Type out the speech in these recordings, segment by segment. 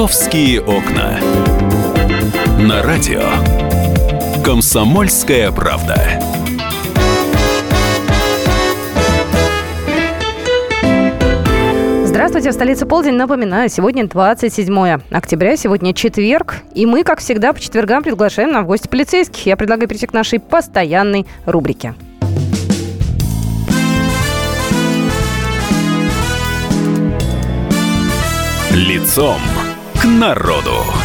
«Московские окна». На радио «Комсомольская правда». Здравствуйте, в столице полдень. Напоминаю, сегодня 27 октября, сегодня четверг. И мы, как всегда, по четвергам приглашаем нам в гости полицейских. Я предлагаю перейти к нашей постоянной рубрике. Лицом к народу.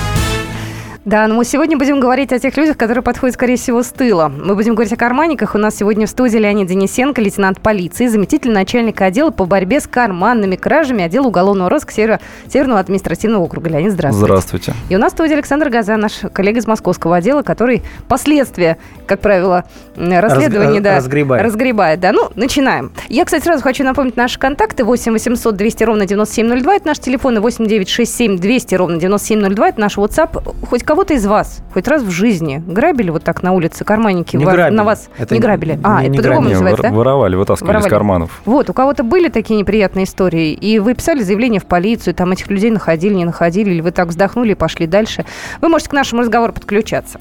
Да, но мы сегодня будем говорить о тех людях, которые подходят, скорее всего, с тыла. Мы будем говорить о карманниках. У нас сегодня в студии Леонид Денисенко, лейтенант полиции, заместитель начальника отдела по борьбе с карманными кражами отдела уголовного розыска Север... Северного административного округа. Леонид, здравствуйте. Здравствуйте. И у нас в студии Александр Газа, наш коллега из московского отдела, который последствия, как правило, расследования Разг... да, разгребает. разгребает. Да, ну, начинаем. Я, кстати, сразу хочу напомнить наши контакты. 8 800 200 ровно 9702. Это наш телефон. И 8 967 200 ровно 9702. Это наш WhatsApp. Хоть кого-то из вас хоть раз в жизни грабили вот так на улице карманники? Не грабили. На вас Это не не- грабили? А, не- это по-другому называется, да? Воровали, вытаскивали Воровали. из карманов. Вот, у кого-то были такие неприятные истории, и вы писали заявление в полицию, там этих людей находили, не находили, или вы так вздохнули и пошли дальше. Вы можете к нашему разговору подключаться.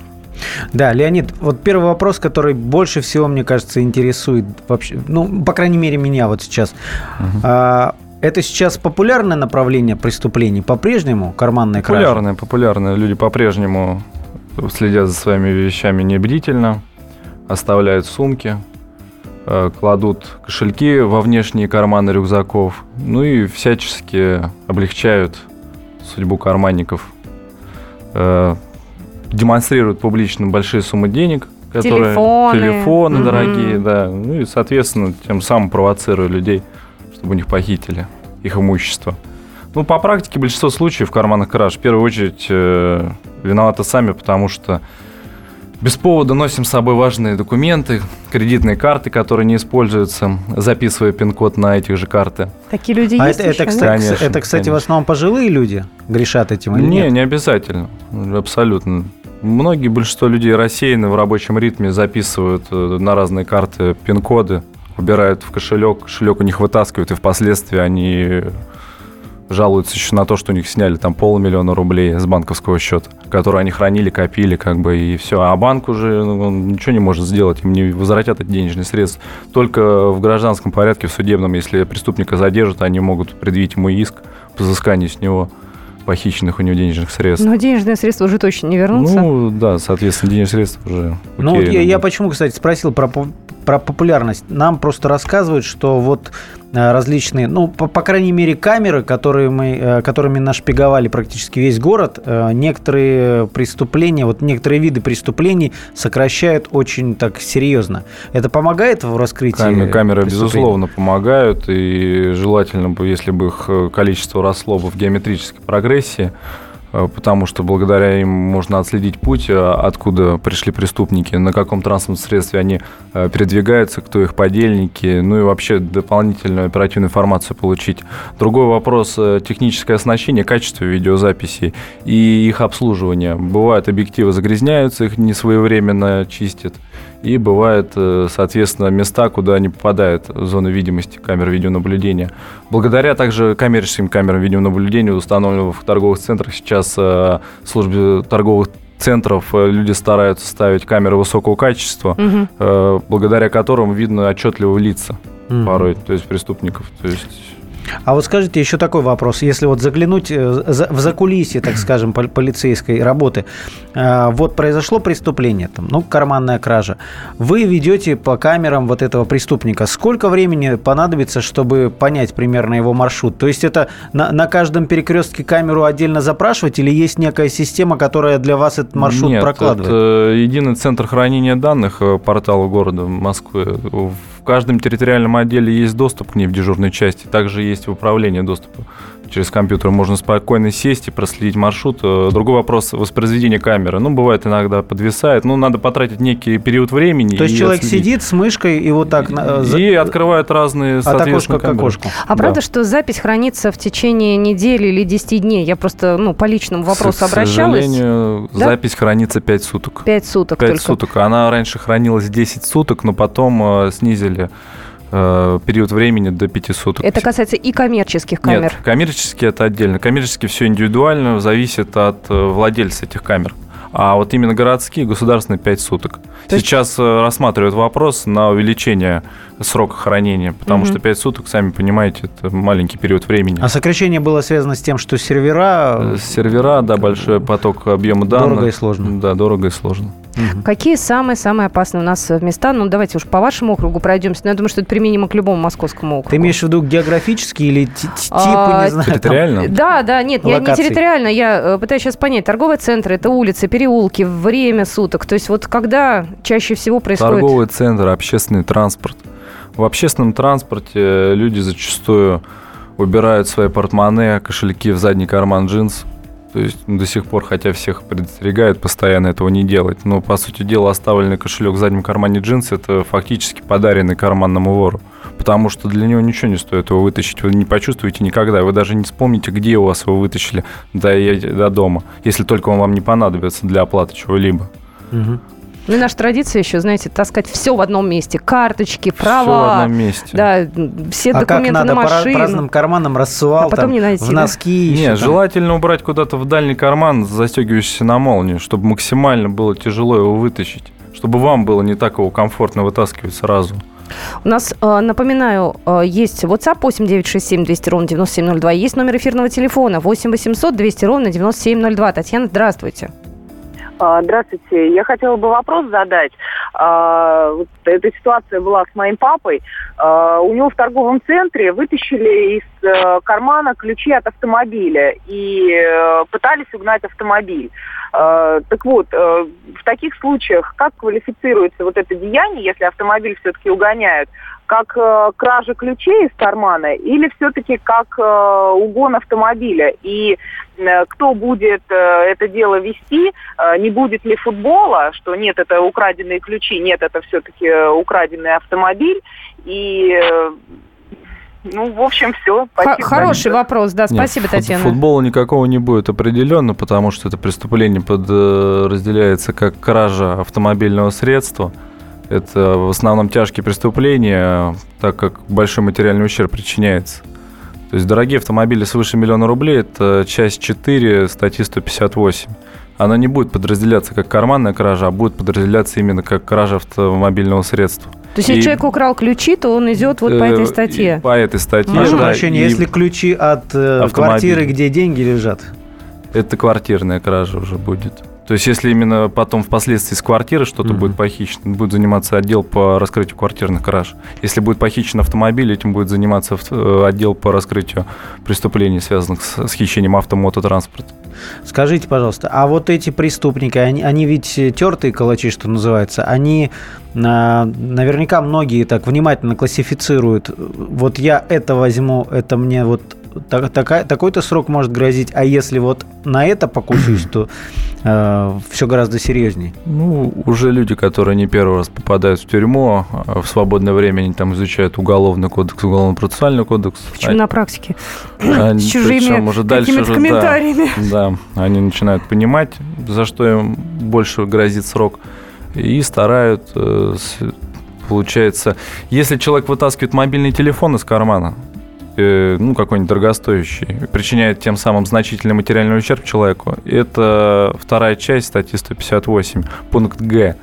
Да, Леонид, вот первый вопрос, который больше всего, мне кажется, интересует вообще, ну, по крайней мере, меня вот сейчас. А, это сейчас популярное направление преступлений по-прежнему, карманная кража? Популярные, популярные. Люди по-прежнему следят за своими вещами небдительно, оставляют сумки, э, кладут кошельки во внешние карманы рюкзаков, ну и всячески облегчают судьбу карманников, Э, демонстрируют публично большие суммы денег, которые Телефоны. телефоны Мгм. дорогие, да, ну и соответственно тем самым провоцируя людей, у них похитили их имущество. Ну, по практике большинство случаев карманных краж в первую очередь э, виноваты сами, потому что без повода носим с собой важные документы, кредитные карты, которые не используются, записывая пин-код на этих же карты. Такие люди А есть это, это, еще, да? кстати, Конечно, это, кстати, в конечно. основном пожилые люди грешат этим или не, нет? не обязательно, абсолютно. Многие, большинство людей рассеяны в рабочем ритме, записывают э, на разные карты пин-коды, убирают в кошелек, кошелек у них вытаскивают, и впоследствии они жалуются еще на то, что у них сняли там полмиллиона рублей с банковского счета, который они хранили, копили, как бы, и все. А банк уже ну, он ничего не может сделать, им не возвратят эти денежные средства. Только в гражданском порядке, в судебном, если преступника задержат, они могут предъявить ему иск по взысканию с него похищенных у него денежных средств. Но денежные средства уже точно не вернутся. Ну, да, соответственно, денежные средства уже Ну, вот я, я почему, кстати, спросил про, про популярность. Нам просто рассказывают, что вот э, различные, ну, по, по крайней мере, камеры, которые мы, э, которыми нашпиговали практически весь город, э, некоторые преступления, вот некоторые виды преступлений сокращают очень так серьезно. Это помогает в раскрытии Камеры, камеры, безусловно, помогают, и желательно бы, если бы их количество росло бы в геометрической прогрессии, потому что благодаря им можно отследить путь, э, откуда пришли преступники, на каком транспортном средстве они э, передвигаются, кто их подельники, ну и вообще дополнительную оперативную информацию получить. Другой вопрос э, – техническое оснащение, качество видеозаписей и их обслуживание. Бывают объективы загрязняются, их не своевременно чистят. И бывают, э, соответственно, места, куда они попадают в зону видимости камер видеонаблюдения. Благодаря также коммерческим камерам видеонаблюдения, установленным в торговых центрах, сейчас э, в службе торговых центров э, люди стараются ставить камеры высокого качества, э, благодаря которым видно отчетливо лица Мгм. порой, то есть преступников. То есть А вот скажите еще такой вопрос. Если вот заглянуть э, в закулисье, так скажем, пол- полицейской работы, э, вот произошло преступление, там, ну, карманная кража. Вы ведете по камерам вот этого преступника. Сколько времени понадобится, чтобы понять примерно его маршрут? То есть это на, на каждом перекрестке камеру отдельно запрашивать или есть некая система, которая для вас этот маршрут Нет, прокладывает? это единый центр хранения данных э, портала города Москвы. В каждом территориальном отделе есть доступ к ней в дежурной части. Также есть в управлении доступа через компьютер. Можно спокойно сесть и проследить маршрут. Э, Другой вопрос – воспроизведение камеры. Ну, бывает иногда подвисает. Ну, надо потратить некий период времени. То есть и человек отследить. сидит с мышкой и вот так... на- за- И открывает разные, от окошка соответственно, к окошку. А Да. правда, что запись хранится в течение недели или 10 дней? Я просто ну, по личному вопросу К обращалась. сожалению, Да? запись хранится 5 суток. Пять суток 5 только. суток. Она раньше хранилась 10 суток, но потом э, снизили э, период времени до 5 суток. Это касается и коммерческих камер? Нет, коммерческие это отдельно. Коммерческие все индивидуально, зависит от э, владельца этих камер. А вот именно городские, государственные 5 суток. То есть- Сейчас э, рассматривают вопрос на увеличение срока хранения, потому Мгм. что 5 суток, сами понимаете, это маленький период времени. А сокращение было связано с тем, что сервера... Сервера, да, большой поток объема данных. Дорого и сложно. Да, дорого и сложно. Мгм. Какие самые-самые опасные у нас места? Ну, давайте уж по вашему округу пройдемся. Но я думаю, что это применимо к любому московскому округу. Ты имеешь в виду географические или ти- типы, А, не знаю, там? Территориально? Да, да, нет, я не Локации. территориально, я э, пытаюсь сейчас понять. Торговые центры, это улицы, переулки, время суток. То есть вот когда чаще всего происходит... Торговый центр, общественный транспорт. В общественном транспорте люди зачастую убирают свои портмоне, кошельки в задний карман джинс. То есть до сих пор, хотя всех предостерегают постоянно этого не делать. Но, по сути дела, оставленный кошелек в заднем кармане джинс – это фактически подаренный карманному вору. Потому что для него ничего не стоит его вытащить. Вы не почувствуете никогда. Вы даже не вспомните, где у вас его вытащили до, до дома. Если только он вам не понадобится для оплаты чего-либо. Мгм. Ну и наша традиция еще, знаете, таскать все в одном месте. Карточки, Все в права. одном месте. Да, все А как документы надо на по машину. разным карманам рассувал А потом там, не найти, в да? носки. Не, еще там. желательно убрать куда-то в дальний карман, застегивающийся на молнию, чтобы максимально было тяжело его вытащить. Чтобы вам было не так его комфортно вытаскивать сразу. У нас, э, напоминаю, э, есть WhatsApp 8 967 200 ровно 9702. Есть номер эфирного телефона 8 800 200 ровно 9702. Татьяна, здравствуйте. А, Здравствуйте. Я хотела бы вопрос задать. А, вот Эта ситуация была с моим папой. А, У него в торговом центре вытащили из э, кармана ключи от автомобиля и э, пытались угнать автомобиль. Так вот, э, в таких случаях как квалифицируется вот это деяние, если автомобиль все-таки угоняют? Как э, кража ключей из кармана или все-таки как э, угон автомобиля? И э, кто будет э, это дело вести? Э, не будет ли футбола, что нет, это украденные ключи, нет, это все-таки украденный автомобиль. И, э, ну, в общем, все. Х- хороший вопрос, да, Нет, спасибо, фут- Татьяна. Футбола никакого не будет определенно, потому что это преступление подразделяется как кража автомобильного средства. Это в основном тяжкие преступления, так как большой материальный ущерб причиняется. То есть дорогие автомобили свыше миллиона рублей – это часть 4 статьи 158. Она не будет подразделяться как карманная кража, а будет подразделяться именно как кража автомобильного средства. То есть, если И- человек украл ключи, то он идет вот по Э, этой статье. По этой статье. Прошу да, прощения, и если ключи от э, Автомобиль. квартиры, где деньги лежат, Это квартирная кража уже будет. То есть, если именно потом впоследствии с квартиры что-то Мгм. будет похищено, будет заниматься отдел по раскрытию квартирных краж. Если будет похищен автомобиль, этим будет заниматься э, отдел по раскрытию преступлений, связанных с, с хищением автомототранспорта. Скажите, пожалуйста, а вот эти преступники, они, они ведь тертые калачи, что называется, они а, наверняка многие так внимательно классифицируют. Вот я это возьму, это мне вот так- такой-то срок может грозить, а если вот на это покушаюсь, то все гораздо серьезнее. Ну, уже люди, которые не первый раз попадают в тюрьму, а в свободное время они там изучают уголовный кодекс, уголовно-процессуальный кодекс. Почему на практике? Они- С чужими уже дальше уже, да, комментариями. Да, они начинают понимать, за что им больше грозит срок, и старают, э, с- получается, если человек вытаскивает мобильный телефон из кармана, э, ну, какой-нибудь дорогостоящий, причиняет тем самым значительный материальный ущерб человеку, это вторая часть статьи 158, пункт Г,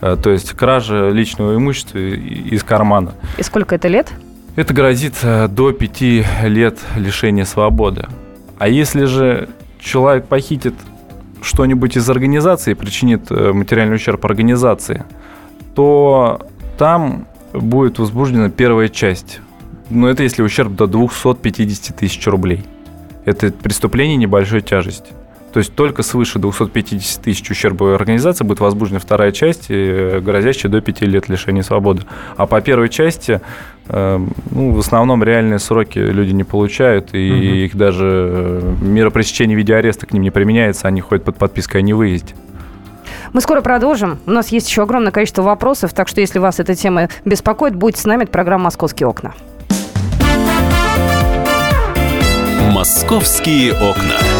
Э, то есть кража личного имущества из кармана. И сколько это лет? Это грозит э, до пяти лет лишения свободы. А если же человек похитит что-нибудь из организации причинит э, материальный ущерб организации, то там будет возбуждена первая часть. Но это если ущерб до 250 тысяч рублей. Это преступление небольшой тяжести. То есть только свыше 250 тысяч ущерба организации будет возбуждена вторая часть, э, грозящая до 5 лет лишения свободы. А по первой части, э, ну, в основном реальные сроки люди не получают, и Мгм. их даже э, мера пресечения в виде ареста к ним не применяется, они ходят под подпиской о невыезде. Мы скоро продолжим. У нас есть еще огромное количество вопросов, так что если вас эта тема беспокоит, будьте с нами. Это программа «Московские окна». «Московские окна».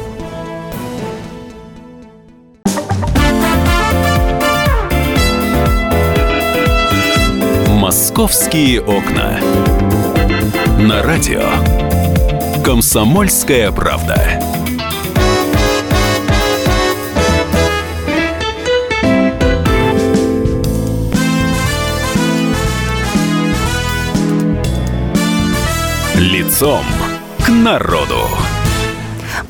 «Московские окна». На радио. «Комсомольская правда». Лицом к народу.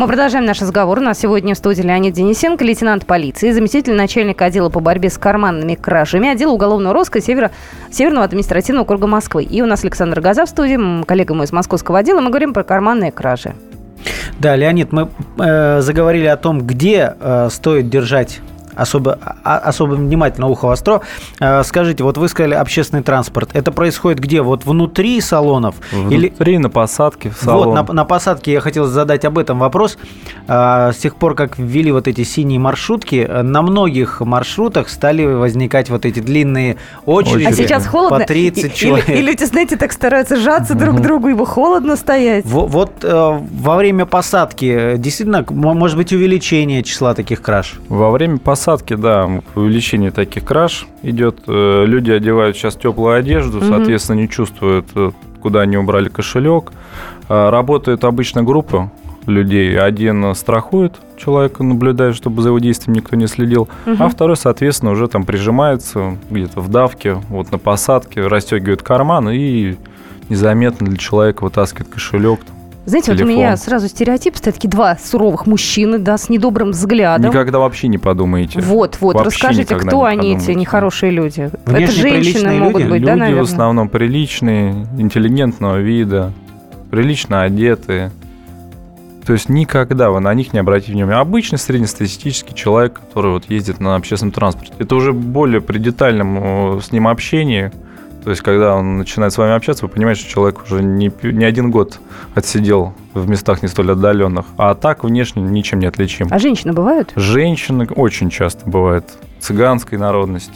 Мы продолжаем наш разговор. У нас сегодня в студии Леонид Денисенко, лейтенант полиции, заместитель начальника отдела по борьбе с карманными кражами, отдела уголовного розыска Севера, Северного административного округа Москвы. И у нас Александр Газа в студии, коллега мой из московского отдела. Мы говорим про карманные кражи. Да, Леонид, мы э, заговорили о том, где э, стоит держать особо, а, особо внимательно ухо востро. Э, скажите, вот вы сказали общественный транспорт. Это происходит где? Вот внутри салонов? Внутри, или... на посадке в салон. Вот, на, на посадке я хотел задать об этом вопрос. Э, с тех пор, как ввели вот эти синие маршрутки, на многих маршрутах стали возникать вот эти длинные очереди. А сейчас холодно. По 30 человек. И, и люди, знаете, так стараются сжаться друг к другу, ибо холодно стоять. Вот, вот э, во время посадки действительно может быть увеличение числа таких краж? Во время посадки посадке, да, увеличение таких краж идет. Э, люди одевают сейчас теплую одежду, угу. соответственно, не чувствуют, э, куда они убрали кошелек. Э, работает обычно группа людей. Один страхует человека, наблюдает, чтобы за его действием никто не следил, угу. а второй, соответственно, уже там прижимается где-то в давке, вот на посадке, расстегивает карман и незаметно для человека вытаскивает кошелек, знаете, телефон. вот у меня сразу стереотип стоят такие два суровых мужчины, да, с недобрым взглядом. Никогда вообще не подумаете. Вот, вот, вообще расскажите, кто они, эти нехорошие люди? Внешне Это женщины могут люди? быть, люди да, наверное? в основном приличные, интеллигентного вида, прилично одетые. То есть никогда вы на них не обратите внимания. Обычный среднестатистический человек, который вот ездит на общественном транспорте. Это уже более при детальном э, с ним общении – то есть, когда он начинает с вами общаться, вы понимаете, что человек уже не, не один год отсидел в местах не столь отдаленных, а так внешне ничем не отличим. А женщины бывают? Женщины очень часто бывают. Цыганской народности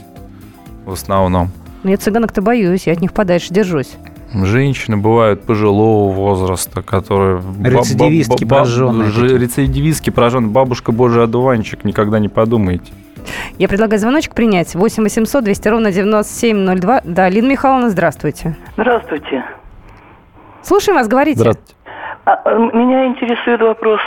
в основном. Ну, я цыганок-то боюсь, я от них подальше держусь. Женщины бывают пожилого возраста, которые... Рецидивистки прожженные. Рецидивистки прожженные. Бабушка божий одуванчик, никогда не подумайте. Я предлагаю звоночек принять. 8 800 200 ровно 9702. Да, Лина Михайловна, здравствуйте. Здравствуйте. Слушаем вас, говорите. Здравствуйте. А, э, меня интересует вопрос.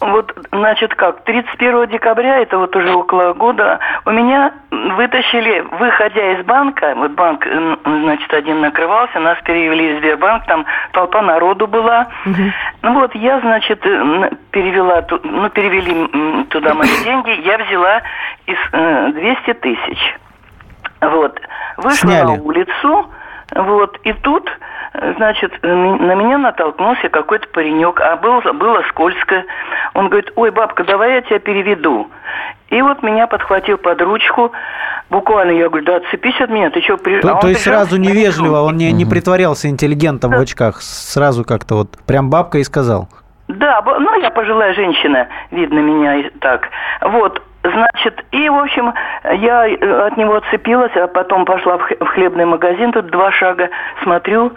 Вот, значит, как, 31 декабря, это вот уже около года, у меня вытащили, выходя из банка, вот банк, значит, один накрывался, нас перевели в Сбербанк, там толпа народу была. Угу. Ну вот, я, значит, э, перевела, ну, перевели туда мои деньги, я взяла из 200 э, тысяч. Вот, вышла Сняли. на улицу, вот, и тут значит, на меня натолкнулся какой-то паренек, а было, было скользко. Он говорит, ой, бабка, давай я тебя переведу. И вот меня подхватил под ручку. Буквально я говорю, да отцепись от меня, ты что? При... То, а то есть сразу невежливо, он не, не притворялся интеллигентом да. в очках, сразу как-то вот, прям бабка и сказал. Да, ну я пожилая женщина, видно меня так. Вот, Значит, и, в общем, я э, от него отцепилась, а потом пошла в хлебный магазин, тут два шага, смотрю,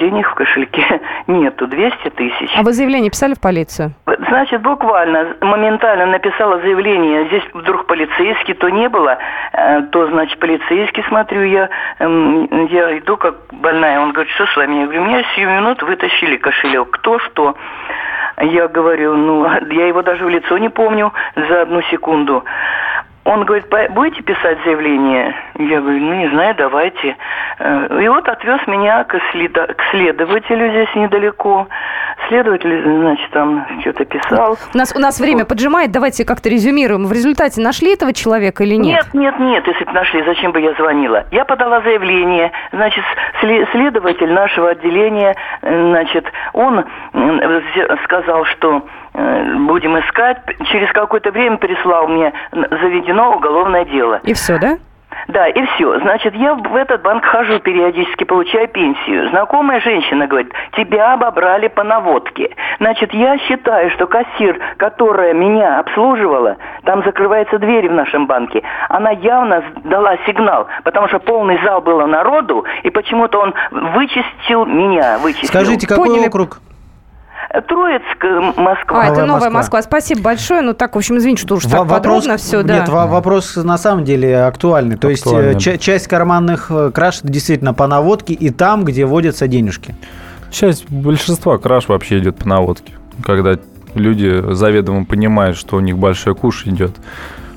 денег в кошельке нету, 200 тысяч. А вы заявление писали в полицию? Значит, буквально, моментально написала заявление, здесь вдруг полицейский, то не было, э, то, значит, полицейский, смотрю, я, эм, я иду как больная, он говорит, что с вами? Я говорю, меня сию минут вытащили кошелек, кто что. Я говорю, ну, я его даже в лицо не помню за одну секунду. Он говорит, будете писать заявление? Я говорю, ну не знаю, давайте. Э, и вот отвез меня к, следователю здесь недалеко. Следователь, значит, там что-то писал. У нас, у нас время вот. поджимает, давайте как-то резюмируем. В результате нашли этого человека или нет? Нет, нет, нет, если бы нашли, зачем бы я звонила? Я подала заявление, значит, следователь нашего отделения, значит, он сказал, что э, будем искать. Через какое-то время прислал мне заведено уголовное дело. И все, да? Да, и все. Значит, я в этот банк хожу периодически, получаю пенсию. Знакомая женщина говорит, тебя обобрали по наводке. Значит, я считаю, что кассир, которая меня обслуживала, там закрывается дверь в нашем банке, она явно дала сигнал, потому что полный зал было народу, и почему-то он вычистил меня. Вычистил. Скажите, какой Поняли. округ? Троицк, э, Москва. А, это Новая Москва. Москва. Спасибо большое. Ну так, в общем, извините, что уж так подробно все, да. Нет, во- вопрос на самом деле актуальный. То есть Актуальный. э, ча- часть карманных э, краж действительно по наводке и там, где водятся денежки. Часть большинства краж вообще идет по наводке. Когда люди заведомо понимают, что у них большой куш идет.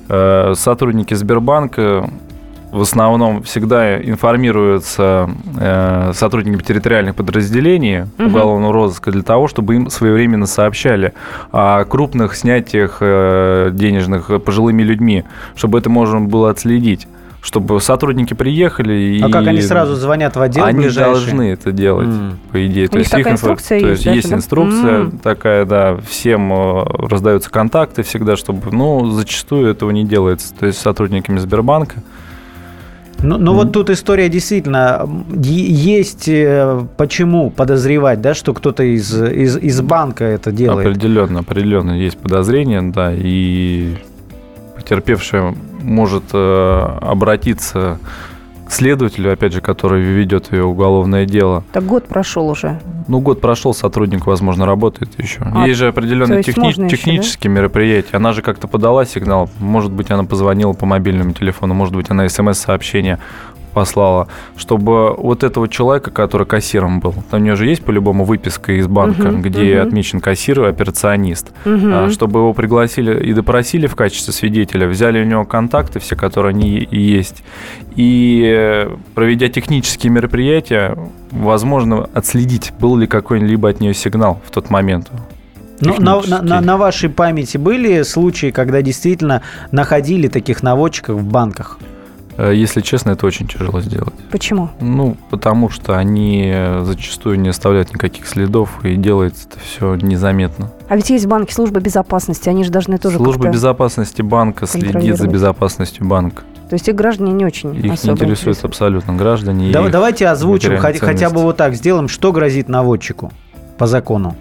Э, Сотрудники Сбербанка в основном всегда информируются э, сотрудниками территориальных подразделений Мгм. уголовного розыска для того, чтобы им своевременно сообщали о крупных снятиях э, денежных пожилыми людьми, чтобы это можно было отследить. Чтобы сотрудники приехали и... А как они сразу звонят в отдел Они ближайший? должны это делать, М. по идее. У них такая инфо- инструкция то есть, есть да, есть туда? инструкция М. такая, да, всем э, раздаются контакты всегда, чтобы, ну, зачастую этого не делается. То есть сотрудниками Сбербанка. Ну, ну вот тут история действительно есть э, почему подозревать, да, что кто-то из, из, из банка это делает. Определенно, определенно есть подозрения, да, и потерпевшая может э, обратиться следователю, опять же, который ведет ее уголовное дело. Так год прошел уже. Ну, год прошел, сотрудник, возможно, работает еще. А, есть же определенные техни- еще, технические мероприятия. Она же как-то подала сигнал. Может быть, она позвонила по мобильному телефону, может быть, она смс-сообщение послала, чтобы вот этого человека, который кассиром был, там у нее же есть по-любому выписка из банка, Мгм, где мгм. отмечен кассир и операционист, а, чтобы его пригласили и допросили в качестве свидетеля, взяли у него контакты, все, которые они и есть, и э, проведя технические мероприятия, возможно отследить, был ли какой-либо от нее сигнал в тот момент. Ну, на, на- на вашей памяти были случаи, когда действительно находили таких наводчиков в банках? Э, Если честно, это очень тяжело сделать. Почему? Ну, потому что они зачастую не оставляют никаких следов, и делается это все незаметно. А ведь есть в банке служба безопасности, они же должны тоже Служба как-то... безопасности банка следит за безопасностью банка. То есть их граждане не очень Их не особо интересует интересуют. абсолютно граждане. и Да- давайте озвучим хотя, хотя бы вот так сделаем, что грозит наводчику по закону.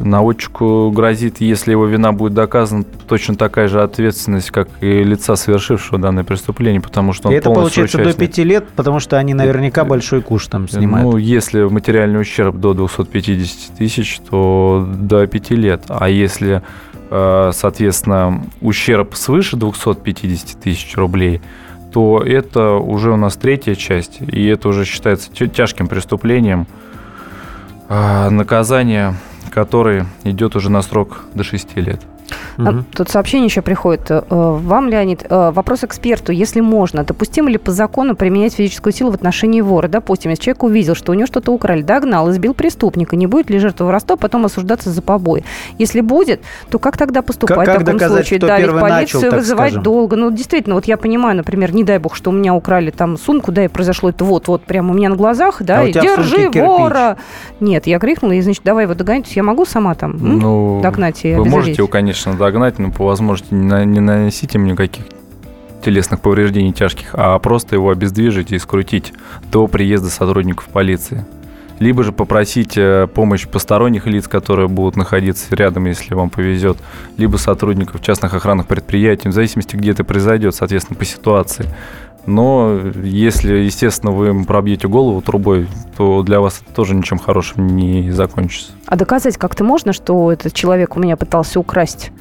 Наводчику грозит, если его вина будет доказана, точно такая же ответственность, как и лица, совершившего данное преступление, потому что он И это получается до участник. пяти лет, потому что они наверняка большой куш там снимают. Ну, если материальный ущерб до 250 тысяч, то до 5 лет. А если, э, соответственно, ущерб свыше 250 тысяч рублей, то это уже у нас третья часть, и это уже считается тя- тяжким преступлением, наказание которое идет уже на срок до 6 лет. А, Мгм. Тут сообщение еще приходит. Э, Вам, Леонид, э, вопрос эксперту. Если можно, допустимо ли по закону применять физическую силу в отношении вора? Допустим, если человек увидел, что у него что-то украли, догнал, избил преступника, не будет ли жертва воровства потом осуждаться за побои? Если будет, то как тогда поступать Как- как в таком доказать, случае? кто Да, ведь первый полицию начал, вызывать скажем? долго. Ну, действительно, вот я понимаю, например, не дай бог, что у меня украли там сумку, да, и произошло это вот-вот прямо у меня на глазах, да, А у и держи сумке кирпич. вора. Нет, я крикнула, и, значит, давай его догонять. Я могу сама там Ну, догнать и Вы обезвредить? можете его, конечно, догнать, но по возможности не, не наносить им никаких телесных повреждений тяжких, а просто его обездвижить и скрутить до приезда сотрудников полиции. Либо же попросить э, помощь посторонних лиц, которые будут находиться рядом, если вам повезет, либо сотрудников частных охранных предприятий, в зависимости, где это произойдет, соответственно, по ситуации. Но если, естественно, вы им пробьете голову трубой, то для вас это тоже ничем хорошим не закончится. А доказать как-то можно, что этот человек у меня пытался украсть?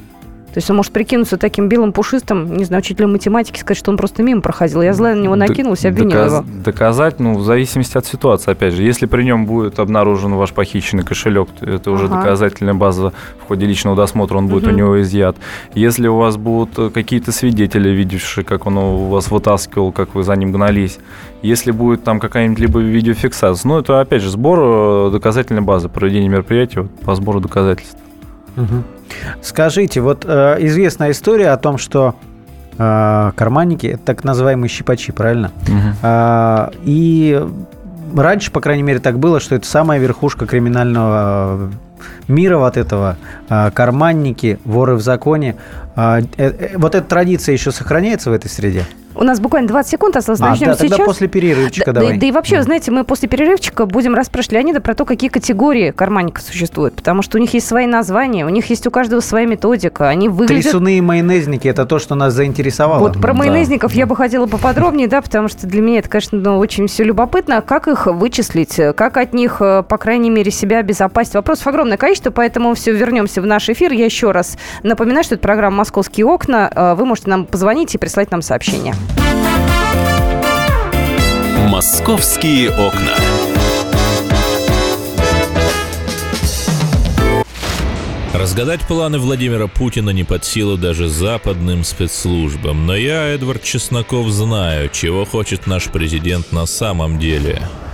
То есть он может прикинуться таким белым пушистым, не знаю, учителем математики, сказать, что он просто мимо проходил. Я злая на него накинулась и обвинила доказ- его. Доказать, ну, в зависимости от ситуации, опять же. Если при нем будет обнаружен ваш похищенный кошелек, то это уже Ага. доказательная база в ходе личного досмотра, он будет Мгм. у него изъят. Если у вас будут э, какие-то свидетели, видевшие, как он у вас вытаскивал, как вы за ним гнались, если будет там какая-нибудь либо видеофиксация, ну, это, опять же, сбор э, доказательной базы, проведение мероприятия вот по сбору доказательств. Мгм. Скажите, вот э, известная история о том, что э, карманники это так называемые щипачи, правильно? Мгм. А, и раньше, по крайней мере, так было, что это самая верхушка криминального э, мира вот этого, э, карманники, воры в законе. А, э, э, Вот эта традиция еще сохраняется в этой среде? У нас буквально 20 секунд осталось. А, Начнем да, тогда сейчас. после перерывчика Да, давай. да, да и вообще, знаете, мы после перерывчика будем расспрашивать Леонида про то, какие категории карманников существуют. Потому что у них есть свои названия, у них есть у каждого своя методика. Они выглядят... Трясуны и майонезники – это то, что нас заинтересовало. Вот про Да. майонезников я бы хотела поподробнее, да, потому что для меня это, конечно, ну, очень все любопытно. Как их вычислить? Как от них, э, по крайней мере, себя обезопасить? Вопросов огромное количество, поэтому все, вернемся в наш эфир. Я еще раз напоминаю, что это программа «Московские окна». Э, Вы можете нам позвонить и прислать нам сообщение. Московские окна. Разгадать планы Владимира Путина не под силу даже западным спецслужбам. Но я, Эдвард Чесноков, знаю, чего хочет наш президент на самом деле.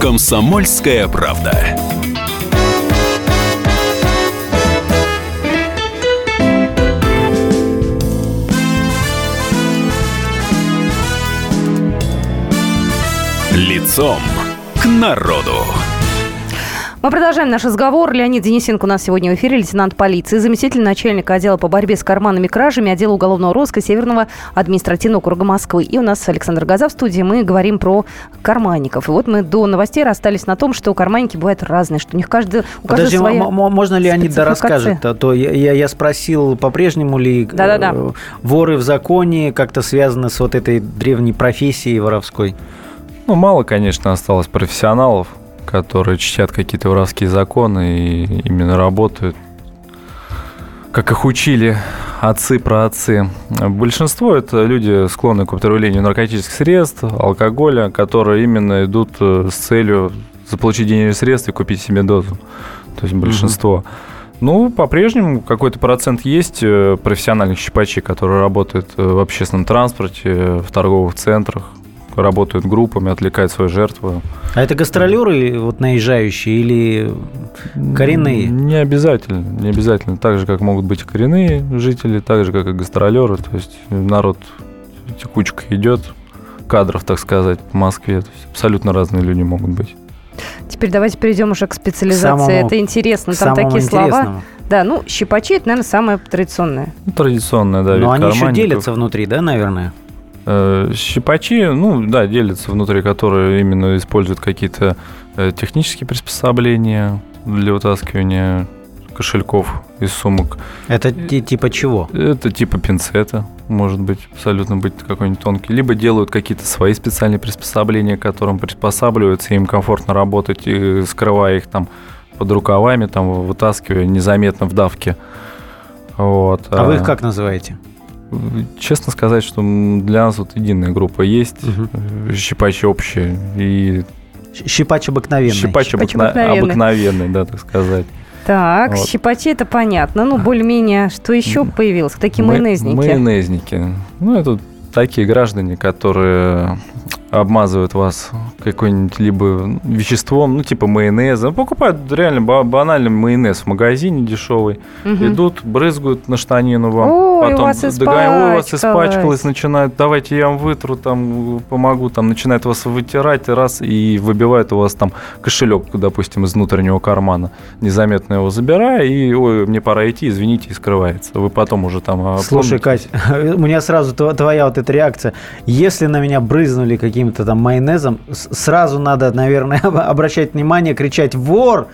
Комсомольская правда. Лицом к народу. Мы продолжаем наш разговор. Леонид Денисенко у нас сегодня в эфире, лейтенант полиции, заместитель начальника отдела по борьбе с карманными кражами отдела уголовного розыска Северного административного округа Москвы. И у нас Александр Газа в студии. Мы говорим про карманников. И вот мы до новостей расстались на том, что карманники бывают разные, что у них каждый, у Подожди, своя м- м- можно Леонид да спецификация. расскажет? А то я, я- я спросил, по-прежнему ли э, Да-да-да. воры в законе как-то связаны с вот этой древней профессией воровской? Ну, мало, конечно, осталось профессионалов, которые чтят какие-то воровские законы и именно работают, как их учили отцы про отцы. Большинство это люди, склонные к употреблению наркотических средств, алкоголя, которые именно идут э, с целью заполучить денежные средства и купить себе дозу. То есть большинство. Ну, по-прежнему какой-то процент есть э, профессиональных щипачей, которые работают э, в общественном транспорте, в торговых центрах, работают группами, отвлекают свою жертву. А это гастролеры вот наезжающие или коренные? Не обязательно. Не обязательно. Так же, как могут быть и коренные жители, так же, как и гастролеры. То есть народ текучка идет, кадров, так сказать, по Москве. То есть абсолютно разные люди могут быть. Теперь давайте перейдем уже к специализации. Самому- это интересно. К Там такие слова. Да, ну, щипачи, это, наверное, самое традиционное. Ну, традиционная, да, Но вид они еще делятся внутри, да, наверное? Э, Щипачи, ну да, делятся внутри, которые именно используют какие-то э, технические приспособления для вытаскивания кошельков из сумок. Это ти- типа чего? Это типа пинцета, может быть, абсолютно быть какой-нибудь тонкий. Либо делают какие-то свои специальные приспособления, которым приспосабливаются, им комфортно работать, и скрывая их там под рукавами, там вытаскивая незаметно в давке. Вот. А вы их как называете? Честно сказать, что для нас вот единая группа есть, э, щипачи общие, и Щипач обыкновенный. щипач Щипач обыкна- обыкновенный. обыкновенный, да, так сказать. Так, Вот. щипачи, это понятно. Ну, более-менее, что еще появилось? Такие Ма- майонезники. Майонезники. Ну, это такие граждане, которые обмазывают вас каким-нибудь либо веществом, ну, типа майонеза. Покупают реально ба- банальный майонез в магазине дешевый. Мгм. Идут, брызгают на штанину вам. Ой, у потом вас догоняют, «Ой, у вас испачкалось». начинают, давайте я вам вытру, там, помогу, там, начинают вас вытирать, раз, и выбивают у вас там кошелек, допустим, из внутреннего кармана, незаметно его забирая, и, ой, мне пора идти, извините, и скрывается. Вы потом уже там... а, Слушай, помните? Кать, у меня сразу тв- твоя вот эта реакция. Если на меня брызнули каким-то там майонезом, сразу надо, наверное, обращать внимание, кричать «вор!»,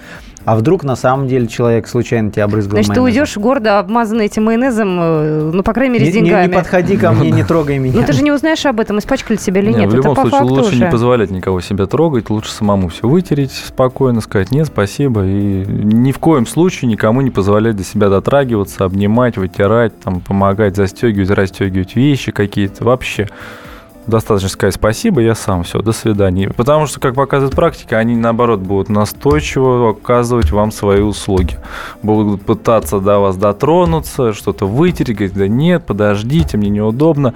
а вдруг на самом деле человек случайно тебя обрызгал Значит, ты майонезом. уйдешь гордо обмазанный этим майонезом, э, ну, по крайней мере, Не, с не- не деньгами. подходи ко мне, не трогай меня. Ну, ты же не узнаешь об этом, испачкали тебя или Не, нет. в Это любом по случае факту лучше уже. не позволять никого себя трогать, лучше самому все вытереть спокойно, сказать нет, спасибо, и ни в коем случае никому не позволять до себя дотрагиваться, обнимать, вытирать, там, помогать застегивать, расстегивать вещи какие-то, вообще. Достаточно сказать спасибо, я сам, все, до свидания. Потому что, как показывает практика, они, наоборот, будут настойчиво оказывать вам свои услуги. Будут пытаться до вас дотронуться, что-то вытереть, да нет, подождите, мне неудобно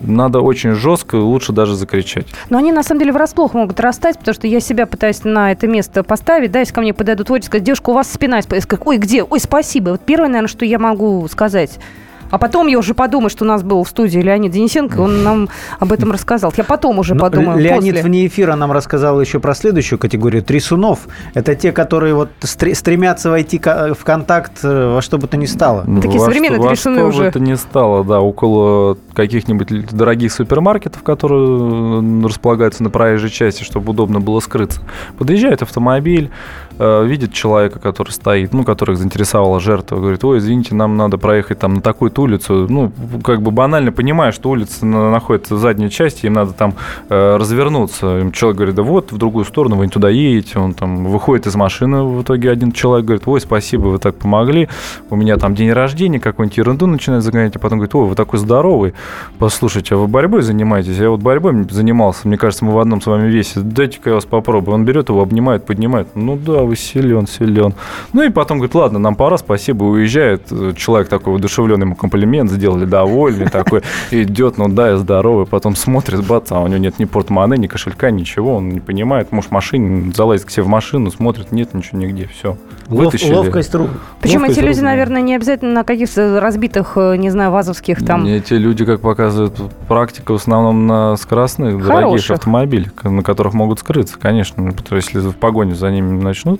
надо очень жестко, лучше даже закричать. Но они, на самом деле, врасплох могут расстать, потому что я себя пытаюсь на это место поставить, да, если ко мне подойдут водители, сказать, девушка, у вас спина, я скажу, ой, где? Ой, спасибо. Вот первое, наверное, что я могу сказать – а потом я уже подумаю, что у нас был в студии Леонид Денисенко, он нам об этом рассказал. Я потом уже Но подумаю. Леонид после. вне эфира нам рассказал еще про следующую категорию трясунов. Это те, которые вот стремятся войти в контакт э, во что бы то ни стало. Ну, Такие во современные что, трясуны во уже. это не стало, да, около каких-нибудь дорогих супермаркетов, которые располагаются на проезжей части, чтобы удобно было скрыться. Подъезжает автомобиль, э, видит человека, который стоит, ну, которых заинтересовала жертва, говорит, ой, извините, нам надо проехать там на такую-то улицу. Ну, как бы банально понимая, что улица находится в задней части, им надо там э, развернуться. Человек говорит, да вот, в другую сторону, вы не туда едете. Он там выходит из машины, в итоге один человек говорит, ой, спасибо, вы так помогли. У меня там день рождения, какую-нибудь ерунду начинает загонять, а потом говорит, ой, вы такой здоровый. Послушайте, а вы борьбой занимаетесь? Я вот борьбой занимался, мне кажется, мы в одном с вами весе. Дайте-ка я вас попробую. Он берет его, обнимает, поднимает. Ну да, вы силен, силен. Ну и потом говорит, ладно, нам пора, спасибо, уезжает. Человек такой воодушевленный, ему комплимент сделали, довольный такой. Идет, ну да, я здоровый. Потом смотрит, бац, а у него нет ни портмоне, ни кошелька, ничего. Он не понимает. Может, в машине залазит к себе в машину, смотрит, нет ничего нигде. Все. Вытащили. Ловкость рук. Причем эти люди, наверное, не обязательно на каких-то разбитых, э, не знаю, вазовских там. Эти люди, как показывает практика, в основном на скоростных, дорогих автомобилях, на которых могут скрыться, конечно. Потому что если в погоню за ними начнут, Ну,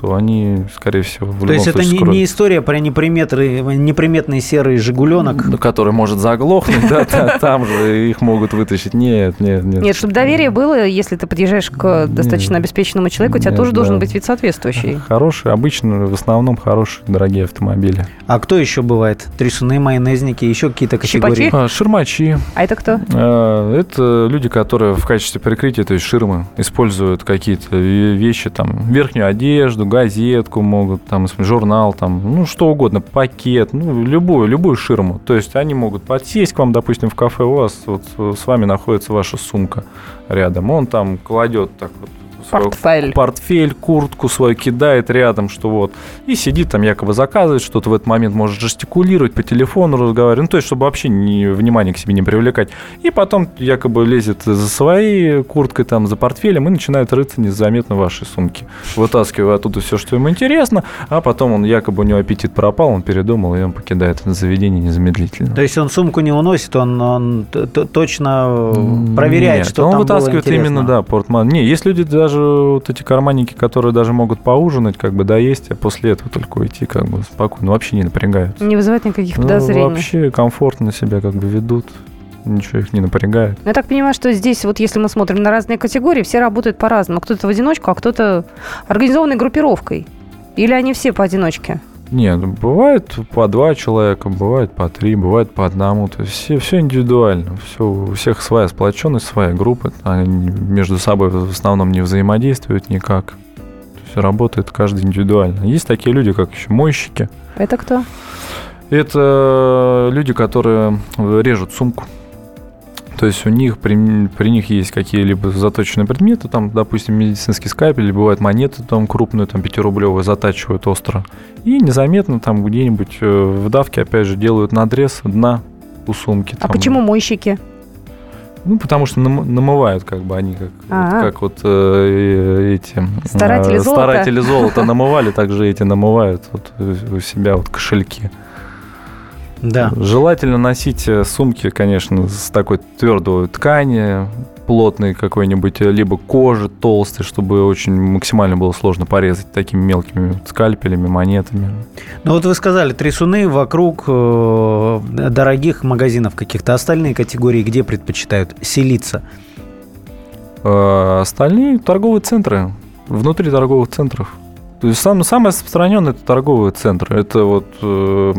то они, скорее всего, в То есть это не, не история про неприметный, неприметный серый «Жигуленок»? Который может заглохнуть, да, там же их могут вытащить. Нет, нет, нет. Нет, чтобы доверие было, если ты подъезжаешь к достаточно обеспеченному человеку, у тебя тоже должен быть вид соответствующий. Хороший, обычно, в основном хорошие, дорогие автомобили. А кто еще бывает? Трясуны, майонезники, еще какие-то категории? А, ширмачи. А это кто? А, это люди, которые в качестве прикрытия, то есть ширмы, используют какие-то вещи, там, верхнюю одежду, газетку могут, там, журнал, там, ну, что угодно, пакет, ну, любую, любую ширму. То есть они могут подсесть к вам, допустим, в кафе, у вас вот с вами находится ваша сумка рядом, он там кладет так вот портфель. портфель, куртку свою кидает рядом, что вот, и сидит там якобы заказывает что-то в этот момент, может жестикулировать, по телефону разговаривать, ну, то есть, чтобы вообще не, внимание к себе не привлекать. И потом якобы лезет за своей курткой, там, за портфелем и начинает рыться незаметно в вашей сумке, вытаскивая оттуда все, что ему интересно, а потом он якобы у него аппетит пропал, он передумал, и он покидает это заведение незамедлительно. То есть он сумку не уносит, он, он точно проверяет, Нет, что он там вытаскивает было именно, да, портман. Не, есть люди даже вот эти карманники, которые даже могут поужинать, как бы доесть, а после этого только уйти, как бы спокойно, вообще не напрягаются. Не вызывает никаких ну, подозрений. Вообще комфортно себя как бы ведут ничего их не напрягает. Я так понимаю, что здесь, вот если мы смотрим на разные категории, все работают по-разному. Кто-то в одиночку, а кто-то организованной группировкой. Или они все поодиночке? Нет, бывает по два человека, бывает по три, бывает по одному. То есть все, все индивидуально. Все, у всех своя сплоченность, своя группа. Они между собой в основном не взаимодействуют никак. То есть работает каждый индивидуально. Есть такие люди, как еще мойщики. Это кто? Это люди, которые режут сумку. То есть у них при, при них есть какие-либо заточенные предметы, там, допустим, медицинский скальпель, или бывают монеты там крупные, там 5-рублевые, затачивают остро. И незаметно там где-нибудь э, в давке, опять же, делают надрез дна у сумки. А там. почему мойщики? Ну, потому что нам, намывают, как бы они как, вот, как вот э, эти старатели, э, золота. старатели золота намывали, так же эти намывают вот, у себя вот кошельки. Да. Желательно носить э, сумки, конечно, с такой твердой ткани, плотной какой-нибудь, э, либо кожи толстой, чтобы очень максимально было сложно порезать такими мелкими скальпелями, монетами. Ну вот вы сказали, трясуны вокруг э, дорогих магазинов каких-то. Остальные категории где предпочитают селиться? Остальные торговые центры, внутри торговых центров. То есть сам, самое распространенное это торговые центры. Это вот э,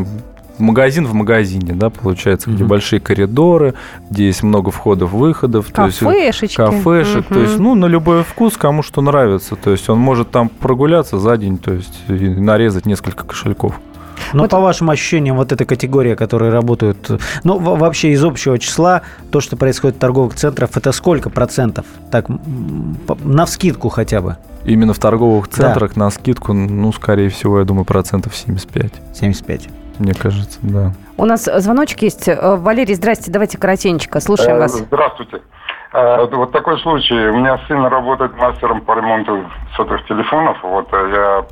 магазин в магазине, да, получается, mm-hmm. где большие коридоры, где есть много входов-выходов. Кафешечки. То есть, кафешек. Mm-hmm. То есть, ну, на любой вкус, кому что нравится. То есть он может там прогуляться за день, то есть и нарезать несколько кошельков. Но Вот- по вашим ощущениям, вот эта категория, которые работают, ну, во- вообще из общего числа, то, что происходит в торговых центрах, это сколько процентов? Так, на вскидку хотя бы. Именно в торговых Да. центрах на скидку, ну, скорее всего, я думаю, процентов 75. 75. Мне кажется, да. У нас звоночек есть. Э, Валерий, здрасте, давайте коротенько. Слушаем Э, вас. Здравствуйте. Э, Вот, такой случай. У меня сын работает мастером по ремонту сотовых телефонов. Вот я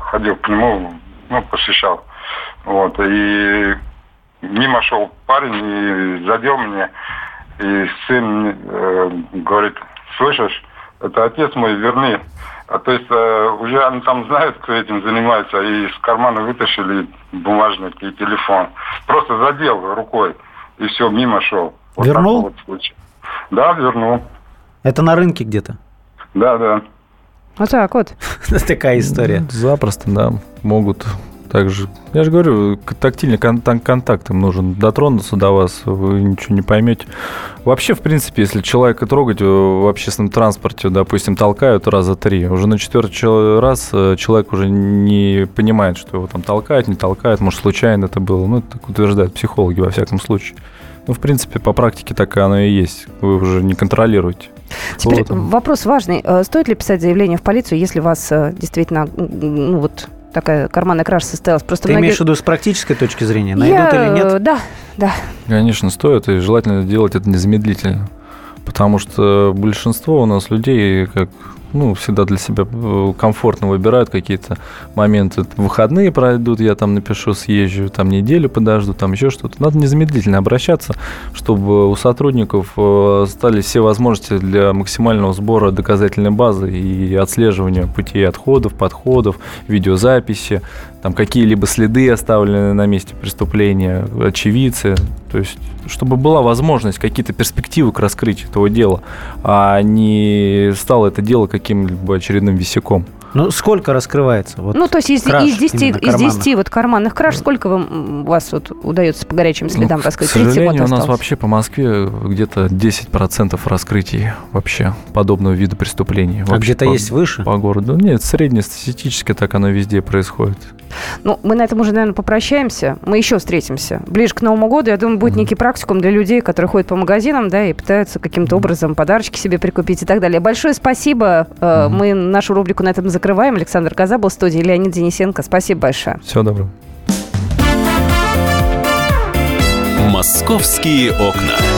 ходил к нему, ну, посещал. Вот. И мимо шел парень и задел меня. И сын э, говорит, слышишь, это отец мой, верни. А то есть э, уже они там знают, кто этим занимается, и из кармана вытащили бумажник и телефон. Просто задел рукой, и все, мимо шел. Вот Вернул? вот случай. Да, вернул. Это на рынке где-то. Да, да. Вот так вот. Такая история. Запросто, да, могут также. Я же говорю, тактильный кон- контакт им нужен. Дотронуться до вас, вы ничего не поймете. Вообще, в принципе, если человека трогать э, в общественном транспорте, допустим, толкают раза три, уже на четвертый раз э, человек уже не понимает, что его там толкают, не толкают, может, случайно это было. Ну, это так утверждают психологи во всяком случае. Ну, в принципе, по практике так оно и есть. Вы уже не контролируете. Теперь Вот вопрос важный. Э, Стоит ли писать заявление в полицию, если вас действительно, ну вот такая карманная кража состоялась? Просто Ты многие- имеешь в виду с практической точки зрения? Найдут Я, или нет? Да, да. Конечно, стоит, и желательно делать это незамедлительно. Потому что большинство у нас людей, как ну, всегда для себя э, комфортно выбирают какие-то моменты. Выходные пройдут, я там напишу, съезжу, там неделю подожду, там еще что-то. Надо незамедлительно обращаться, чтобы у сотрудников э, стали все возможности для максимального сбора доказательной базы и отслеживания путей отходов, подходов, видеозаписи, там какие-либо следы оставлены на месте преступления, очевидцы. То есть, чтобы была возможность, какие-то перспективы к раскрытию этого дела, а не стало это дело каким-либо очередным висяком. Ну, сколько раскрывается? Вот Ну, то есть из, краж из 10, именно из карманных. 10 вот карманных краж, сколько вам, у вас вот удается по горячим следам Ну, раскрыть? К сожалению, у нас вообще по Москве где-то 10% раскрытий вообще подобного вида преступлений. А Вообще где-то по- есть выше? По городу. Нет, среднестатистически так оно везде происходит. Ну, мы на этом уже, наверное, попрощаемся. Мы еще встретимся. Ближе к Новому году, я думаю, будет некий практикум для людей, которые ходят по магазинам, да, и пытаются каким-то образом подарочки себе прикупить и так далее. Большое спасибо. Э, Мы нашу рубрику на этом закрываем. Александр Коза был в студии, Леонид Денисенко. Спасибо большое. Всего доброго. «Московские окна».